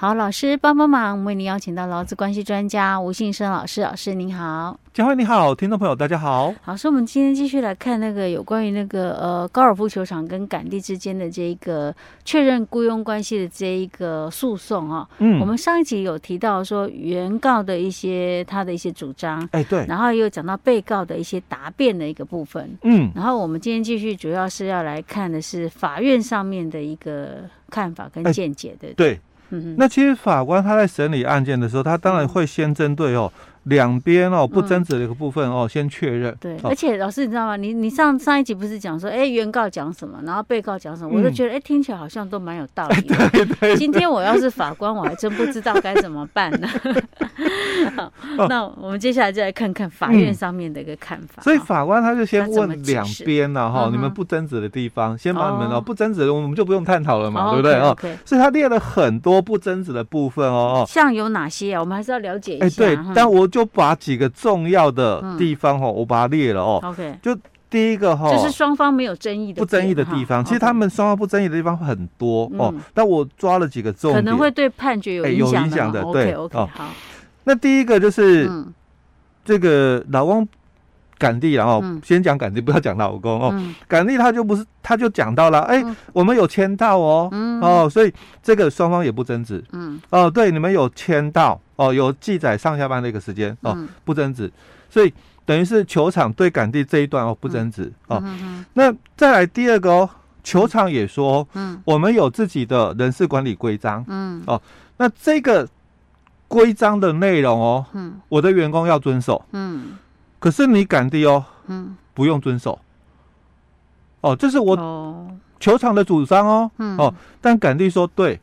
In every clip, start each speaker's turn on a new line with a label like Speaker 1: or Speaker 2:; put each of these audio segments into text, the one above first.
Speaker 1: 好，老师帮帮忙，为您邀请到劳资关系专家吴信生老师。老师您好，
Speaker 2: 嘉惠你好，听众朋友大家好。
Speaker 1: 好，所以我们今天继续来看那个有关于那个呃高尔夫球场跟港地之间的这一个确认雇佣关系的这一个诉讼啊。嗯，我们上一集有提到说原告的一些他的一些主张，
Speaker 2: 哎对，
Speaker 1: 然后又讲到被告的一些答辩的一个部分。嗯，然后我们今天继续主要是要来看的是法院上面的一个看法跟见解的。
Speaker 2: 对。那其实法官他在审理案件的时候，他当然会先针对哦。两边哦不争执的一个部分哦，先确认。
Speaker 1: 对，而且老师你知道吗？你你上上一集不是讲说，哎，原告讲什么，然后被告讲什么，我就觉得哎，听起来好像都蛮有道理。
Speaker 2: 对对。
Speaker 1: 今天我要是法官，我还真不知道该怎么办呢。好，那我们接下来就来看看法院上面的一个看法。
Speaker 2: 所以法官他就先问两边了哈，你们不争执的地方，先把你们哦不争执的，我们就不用探讨了嘛，对不对哦？所以他列了很多不争执的部分哦。
Speaker 1: 像有哪些啊？我们还是要了解一下。
Speaker 2: 哎，对，但我就。把几个重要的地方哈，我把它列了哦。
Speaker 1: OK，
Speaker 2: 就第一个哈，
Speaker 1: 就是双方没有争议的
Speaker 2: 不争议的地方。其实他们双方不争议的地方很多哦，但我抓了几个重点，
Speaker 1: 可能会对判决有影响的。
Speaker 2: 对
Speaker 1: ，OK，好。
Speaker 2: 那第一个就是这个老公赶地，然后先讲赶地，不要讲老公哦。赶地他就不是，他就讲到了，哎，我们有签到哦，哦，所以这个双方也不争执。嗯，哦，对，你们有签到。哦，有记载上下班的一个时间哦，不争执，所以等于是球场对杆地这一段哦不争执哦。那再来第二个哦，球场也说，嗯，我们有自己的人事管理规章，嗯，哦，那这个规章的内容哦，嗯，我的员工要遵守，嗯，可是你杆弟哦，嗯，不用遵守，哦，这是我球场的主张哦，哦，但杆地说对。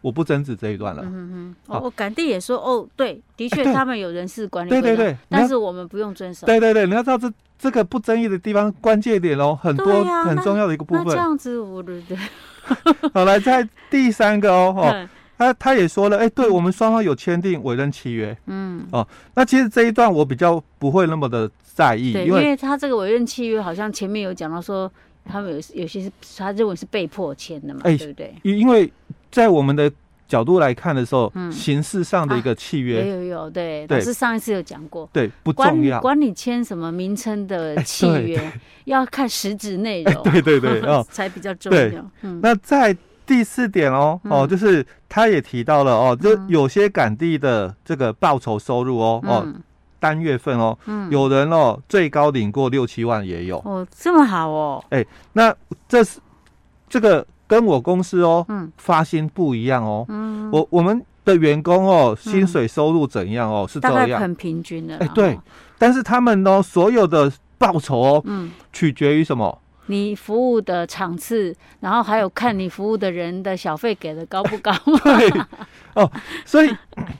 Speaker 2: 我不争执这一段了。
Speaker 1: 嗯哼，我杆弟也说，哦，对，的确他们有人事管理，对对对，但是我们不用遵守。
Speaker 2: 对对对，你要知道这这个不争议的地方关键点哦，很多很重要的一个部分。
Speaker 1: 那这样子，我对对。
Speaker 2: 好，来在第三个哦，哦，他他也说了，哎，对我们双方有签订委任契约。嗯，哦，那其实这一段我比较不会那么的在意，
Speaker 1: 因为他这个委任契约好像前面有讲到说，他们有有些是他认为是被迫签的嘛，对不对？
Speaker 2: 因为。在我们的角度来看的时候，嗯，形式上的一个契约，
Speaker 1: 有有有，对，老师上一次有讲过，
Speaker 2: 对，不重要，
Speaker 1: 管你签什么名称的契约，要看实质内容，
Speaker 2: 对对对，哦，
Speaker 1: 才比较重要。
Speaker 2: 嗯，那在第四点哦，哦，就是他也提到了哦，就有些赶地的这个报酬收入哦，哦，单月份哦，有人哦最高领过六七万也有，
Speaker 1: 哦，这么好哦，
Speaker 2: 哎，那这是这个。跟我公司哦，嗯，发薪不一样哦，嗯，我我们的员工哦，薪水收入怎样哦，是这样，
Speaker 1: 很平均的，
Speaker 2: 哎，对，但是他们哦，所有的报酬哦，嗯，取决于什么？
Speaker 1: 你服务的场次，然后还有看你服务的人的小费给的高不高？
Speaker 2: 对，哦，所以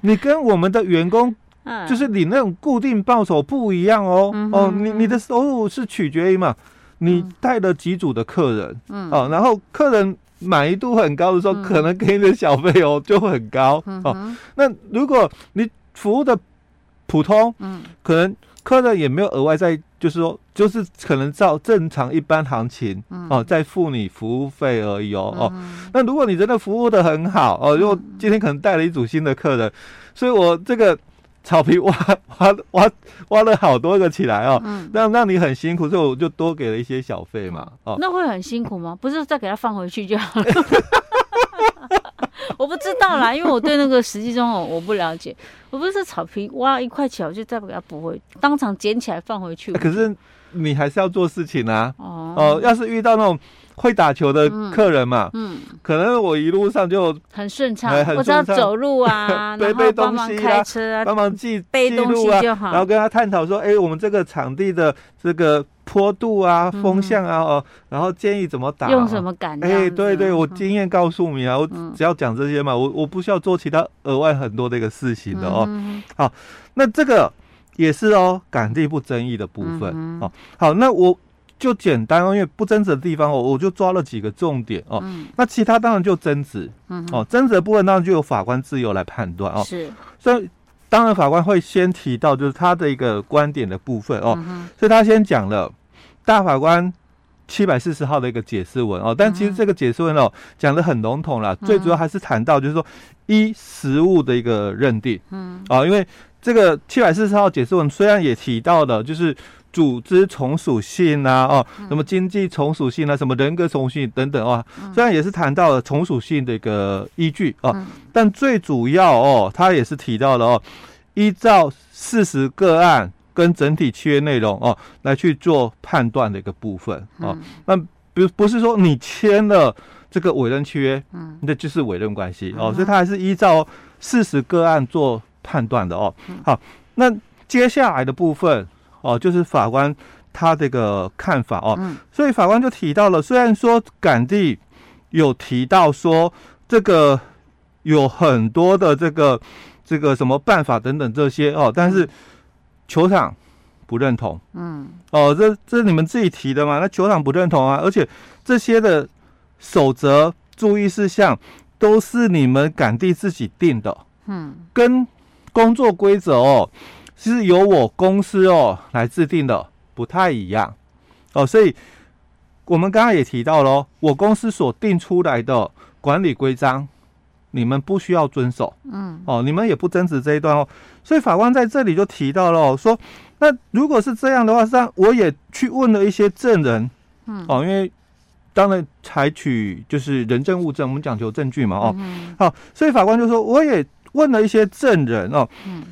Speaker 2: 你跟我们的员工，就是你那种固定报酬不一样哦，哦，你你的收入是取决于嘛？你带了几组的客人，嗯，哦，然后客人满意度很高的时候，嗯、可能给你的小费哦就会很高，嗯、哦。那如果你服务的普通，嗯，可能客人也没有额外在，就是说，就是可能照正常一般行情，嗯、哦，再付你服务费而已哦，嗯、哦。那如果你真的服务的很好，哦，如果今天可能带了一组新的客人，所以我这个。草皮挖挖挖挖了好多个起来哦，嗯，让让你很辛苦，所以我就多给了一些小费嘛，哦，
Speaker 1: 那会很辛苦吗？不是再给他放回去就好了？我不知道啦，因为我对那个实际中我我不了解，我不是草皮挖一块起来我就再给他补回，当场捡起来放回去。
Speaker 2: 可是你还是要做事情啊，哦，哦，要是遇到那种。会打球的客人嘛，嗯，可能我一路上就
Speaker 1: 很顺畅，我知道走路啊，
Speaker 2: 背背东西啊，开车啊，帮忙记背东西就好，然后跟他探讨说，哎，我们这个场地的这个坡度啊、风向啊，哦，然后建议怎么打，
Speaker 1: 用什么杆，
Speaker 2: 哎，对对，我经验告诉你啊，我只要讲这些嘛，我我不需要做其他额外很多的一个事情的哦。好，那这个也是哦，杆地不争议的部分哦。好，那我。就简单哦，因为不争执的地方，我我就抓了几个重点哦。嗯、那其他当然就争执，嗯，哦，争执的部分当然就由法官自由来判断哦。是，所以当然法官会先提到就是他的一个观点的部分哦。嗯、哼。所以他先讲了，大法官七百四十号的一个解释文哦，但其实这个解释文哦讲得很笼统了，最主要还是谈到就是说依实物的一个认定，嗯，啊，因为这个七百四十号解释文虽然也提到了就是组织从属性啊，哦，什么经济从属性啊，什么人格从属性等等啊，虽然也是谈到了从属性的一个依据啊，但最主要哦，他也是提到了哦，依照事实个案。跟整体契约内容哦，来去做判断的一个部分哦。嗯、那不不是说你签了这个委任契约，嗯，那就是委任关系哦，嗯、所以他还是依照事实个案做判断的哦。嗯、好，那接下来的部分哦，就是法官他这个看法哦。嗯、所以法官就提到了，虽然说杆地有提到说这个有很多的这个这个什么办法等等这些哦，但是。球场不认同，嗯，哦，这这是你们自己提的嘛？那球场不认同啊，而且这些的守则、注意事项都是你们杆地自己定的，嗯，跟工作规则哦是由我公司哦来制定的，不太一样。哦。所以我们刚刚也提到喽，我公司所定出来的管理规章。你们不需要遵守，嗯，哦，你们也不争执这一段哦，所以法官在这里就提到了哦，说，那如果是这样的话，实际上我也去问了一些证人，嗯，哦，因为当然采取就是人证物证，我们讲求证据嘛，哦，好，所以法官就说我也问了一些证人哦，嗯，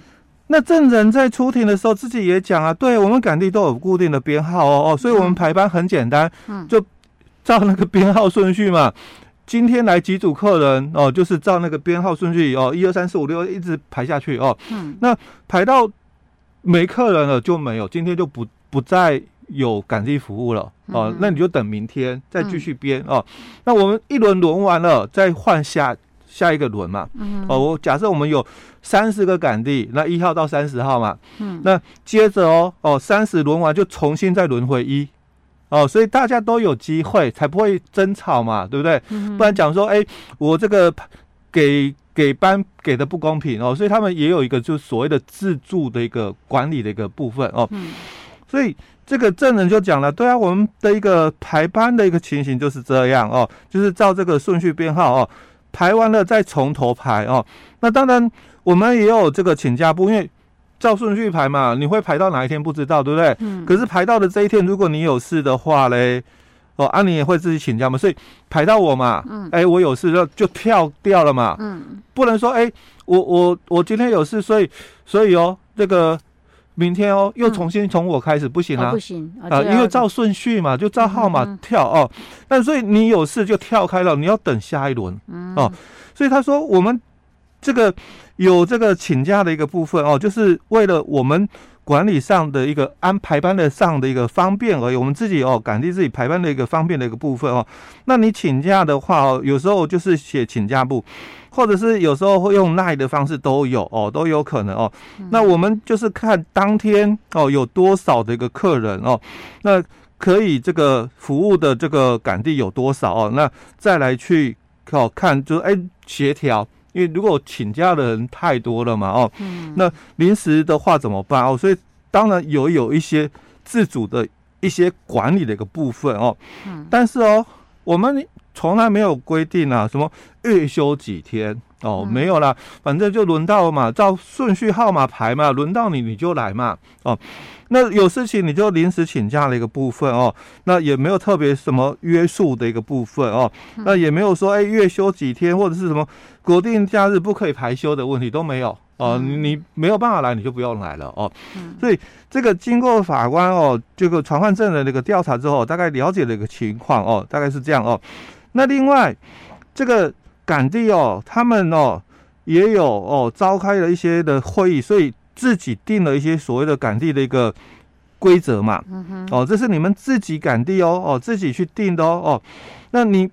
Speaker 2: 那证人在出庭的时候自己也讲啊，对我们港地都有固定的编号哦，哦，所以我们排班很简单，嗯，就照那个编号顺序嘛。今天来几组客人哦，就是照那个编号顺序哦，一二三四五六一直排下去哦。嗯，那排到没客人了就没有，今天就不不再有杆弟服务了哦。那你就等明天再继续编哦。那我们一轮轮完了，再换下下一个轮嘛。嗯，哦，我假设我们有三十个杆地，那一号到三十号嘛。嗯，那接着哦哦，三十轮完就重新再轮回一。哦，所以大家都有机会，才不会争吵嘛，对不对？嗯、不然讲说，哎，我这个给给班给的不公平哦，所以他们也有一个就是所谓的自助的一个管理的一个部分哦。嗯、所以这个证人就讲了，对啊，我们的一个排班的一个情形就是这样哦，就是照这个顺序编号哦，排完了再从头排哦。那当然我们也有这个请假部，因为。照顺序排嘛，你会排到哪一天不知道，对不对？嗯。可是排到的这一天，如果你有事的话嘞，哦，啊，你也会自己请假嘛，所以排到我嘛，嗯，哎，我有事就就跳掉了嘛，嗯，不能说哎，我我我今天有事，所以所以哦，这个明天哦又重新从我开始，不行啊，不行啊，因为照顺序嘛，就照号码跳哦，但所以你有事就跳开了，你要等下一轮，嗯，哦，所以他说我们。这个有这个请假的一个部分哦，就是为了我们管理上的一个安排班的上的一个方便而已。我们自己哦，赶地自己排班的一个方便的一个部分哦。那你请假的话哦，有时候就是写请假簿，或者是有时候会用赖的方式都有哦，都有可能哦。那我们就是看当天哦有多少的一个客人哦，那可以这个服务的这个赶地有多少哦，那再来去哦看就是哎协调。因为如果请假的人太多了嘛，哦，嗯，那临时的话怎么办？哦？所以当然有有一些自主的一些管理的一个部分哦，嗯，但是哦，我们从来没有规定啊，什么月休几天哦，没有啦，反正就轮到了嘛，照顺序号码排嘛，轮到你你就来嘛，哦。那有事情你就临时请假的一个部分哦，那也没有特别什么约束的一个部分哦，那也没有说哎月休几天或者是什么国定假日不可以排休的问题都没有哦，你你没有办法来你就不用来了哦，所以这个经过法官哦这个传唤证人的一个调查之后，大概了解了一个情况哦，大概是这样哦。那另外这个港地哦，他们哦也有哦召开了一些的会议，所以。自己定了一些所谓的港地的一个规则嘛，嗯哼，哦，这是你们自己港地哦，哦，自己去定的哦，哦，那你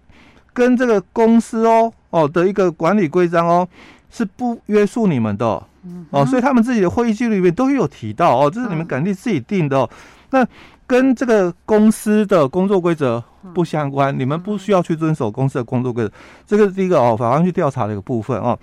Speaker 2: 跟这个公司哦，哦的一个管理规章哦，是不约束你们的，嗯，哦，所以他们自己的会议记录里面都有提到哦，这是你们港地自己定的哦，那跟这个公司的工作规则。不相关，你们不需要去遵守公司的工作规则，这个是第一个哦，法官去调查的一个部分哦。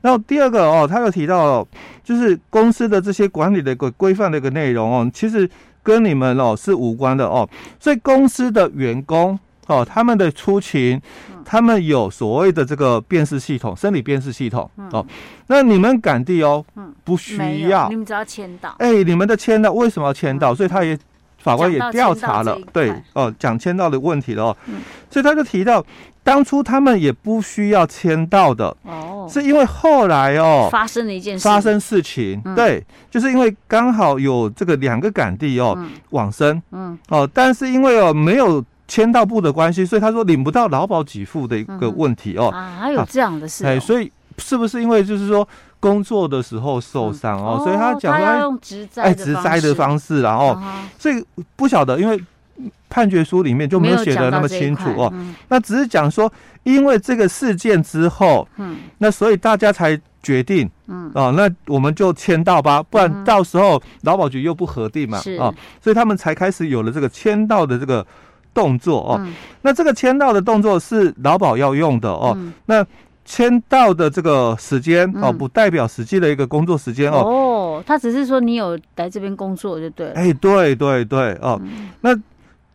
Speaker 2: 然后第二个哦，他又提到，就是公司的这些管理的一个规范的一个内容哦，其实跟你们哦是无关的哦。所以公司的员工哦，他们的出勤，他们有所谓的这个辨识系统，生理辨识系统哦。那你们赶地哦，不需要，
Speaker 1: 你们只要签到。
Speaker 2: 哎，你们的签到为什么要签到？所以他也。法官也调查了，对哦，讲签到的问题了哦，嗯、所以他就提到，当初他们也不需要签到的哦，是因为后来哦
Speaker 1: 发生了一件事，
Speaker 2: 发生事情，嗯、对，就是因为刚好有这个两个港地哦、嗯、往生，嗯。哦，但是因为哦没有签到簿的关系，所以他说领不到劳保给付的一个问题哦、
Speaker 1: 嗯、啊，还有这样的事、哦，哎，
Speaker 2: 所以是不是因为就是说？工作的时候受伤哦，嗯、所以他讲
Speaker 1: 说用植
Speaker 2: 栽，的方式，然后，所以不晓得，因为判决书里面就没有写的那么清楚哦。嗯、那只是讲说，因为这个事件之后，嗯，那所以大家才决定，嗯，哦，那我们就签到吧，不然到时候劳保局又不核定嘛，嗯、哦，所以他们才开始有了这个签到的这个动作哦。嗯、那这个签到的动作是劳保要用的哦，嗯、那。签到的这个时间哦，不代表实际的一个工作时间哦。
Speaker 1: 哦，他只是说你有来这边工作就对了。
Speaker 2: 哎，对对对哦，那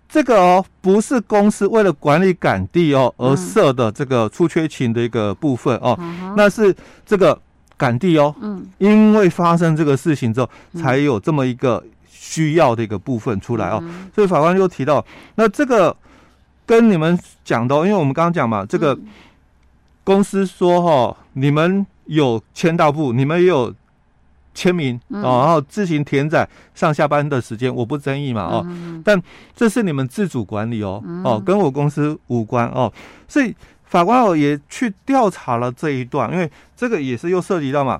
Speaker 2: 这个哦，不是公司为了管理赶地哦而设的这个出缺勤的一个部分哦，那是这个赶地哦，嗯，因为发生这个事情之后，才有这么一个需要的一个部分出来哦。所以法官就提到，那这个跟你们讲的，因为我们刚刚讲嘛，这个。公司说：“哈，你们有签到簿，你们也有签名哦，然后自行填载上下班的时间，我不争议嘛，哦，但这是你们自主管理哦，哦，跟我公司无关哦，所以法官哦也去调查了这一段，因为这个也是又涉及到嘛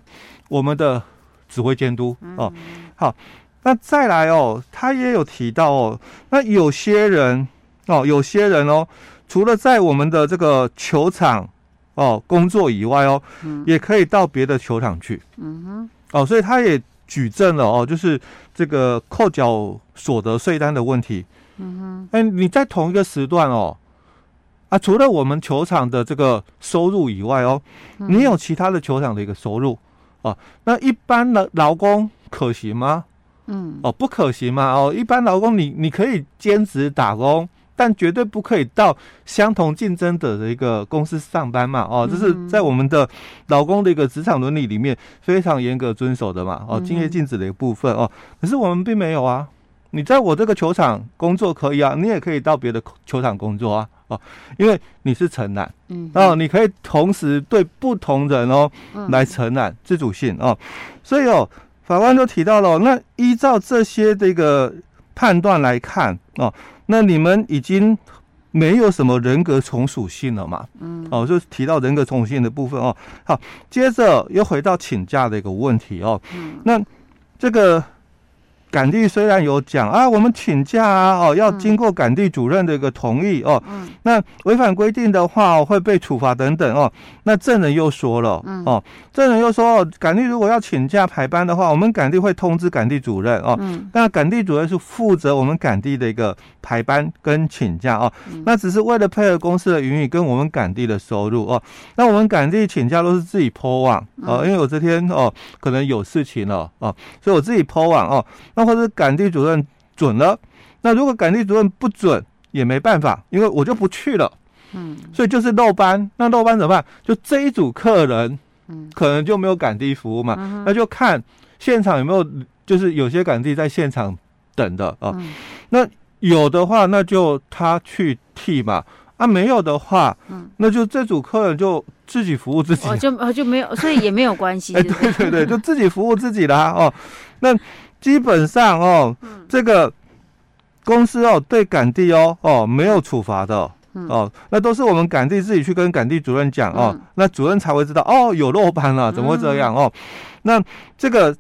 Speaker 2: 我们的指挥监督哦。好，那再来哦，他也有提到哦，那有些人哦，有些人哦，除了在我们的这个球场。”哦，工作以外哦，嗯、也可以到别的球场去。嗯哼，哦，所以他也举证了哦，就是这个扣缴所得税单的问题。嗯哼，哎，你在同一个时段哦，啊，除了我们球场的这个收入以外哦，嗯、你有其他的球场的一个收入哦，那一般的劳工可行吗？嗯，哦，不可行吗？哦，一般劳工你你可以兼职打工。但绝对不可以到相同竞争者的一个公司上班嘛？哦，这是在我们的劳工的一个职场伦理里面非常严格遵守的嘛？哦，敬业禁止的一个部分哦。可是我们并没有啊。你在我这个球场工作可以啊，你也可以到别的球场工作啊。哦，因为你是承揽，嗯，哦，你可以同时对不同人哦来承揽自主性哦。所以哦，法官就提到了，那依照这些的一个判断来看哦。那你们已经没有什么人格从属性了嘛？嗯，哦，就提到人格从属性的部分哦。好，接着又回到请假的一个问题哦。嗯，那这个。赶地虽然有讲啊，我们请假啊，哦，要经过赶地主任的一个同意哦。嗯。那违反规定的话，会被处罚等等哦。那证人又说了，嗯，哦，证人又说，哦，赶地如果要请假排班的话，我们赶地会通知赶地主任哦。嗯。那赶地主任是负责我们赶地的一个排班跟请假哦。嗯。那只是为了配合公司的营运跟我们赶地的收入哦。那我们赶地请假都是自己 po 网哦，因为我这天哦可能有事情了哦，所以我自己 po 网哦。那或者赶地主任准了，那如果赶地主任不准也没办法，因为我就不去了。嗯，所以就是漏班，那漏班怎么办？就这一组客人，嗯，可能就没有赶地服务嘛。嗯、那就看现场有没有，就是有些赶地在现场等的啊。嗯、那有的话，那就他去替嘛。啊，没有的话，嗯，那就这组客人就自己服务自己，
Speaker 1: 哦，就就没有，所以也没有关系。哎，
Speaker 2: 对对对，就自己服务自己啦。哦。那。基本上哦，嗯、这个公司哦对赶地哦哦没有处罚的、嗯、哦，那都是我们赶地自己去跟赶地主任讲哦，嗯、那主任才会知道哦有漏班了，怎么会这样哦？嗯、那这个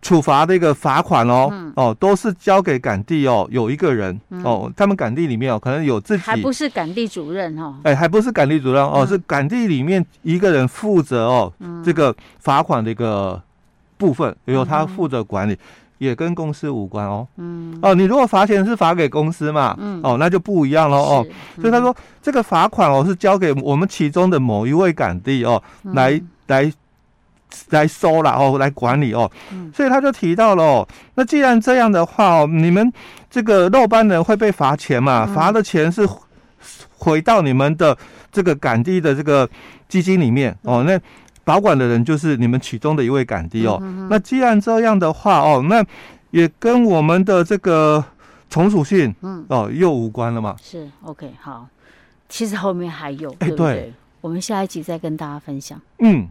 Speaker 2: 处罚的一个罚款哦、嗯、哦都是交给赶地哦，有一个人、嗯、哦，他们赶地里面哦可能有自己
Speaker 1: 还不是赶地主任哦，
Speaker 2: 哎还不是赶地主任哦，嗯、是赶地里面一个人负责哦、嗯、这个罚款的一个。部分由他负责管理，嗯、也跟公司无关哦。嗯，哦，你如果罚钱是罚给公司嘛，嗯，哦，那就不一样了哦。嗯、所以他说这个罚款哦是交给我们其中的某一位赶地哦，嗯、来来来收了哦，来管理哦。所以他就提到了哦，那既然这样的话哦，你们这个漏班人会被罚钱嘛？罚的钱是回到你们的这个杆地的这个基金里面哦。那保管的人就是你们其中的一位杆弟哦。那既然这样的话哦，那也跟我们的这个从属性嗯哦又无关了嘛？
Speaker 1: 是 OK 好。其实后面还有，对不对？欸、对，我们下一集再跟大家分享。嗯。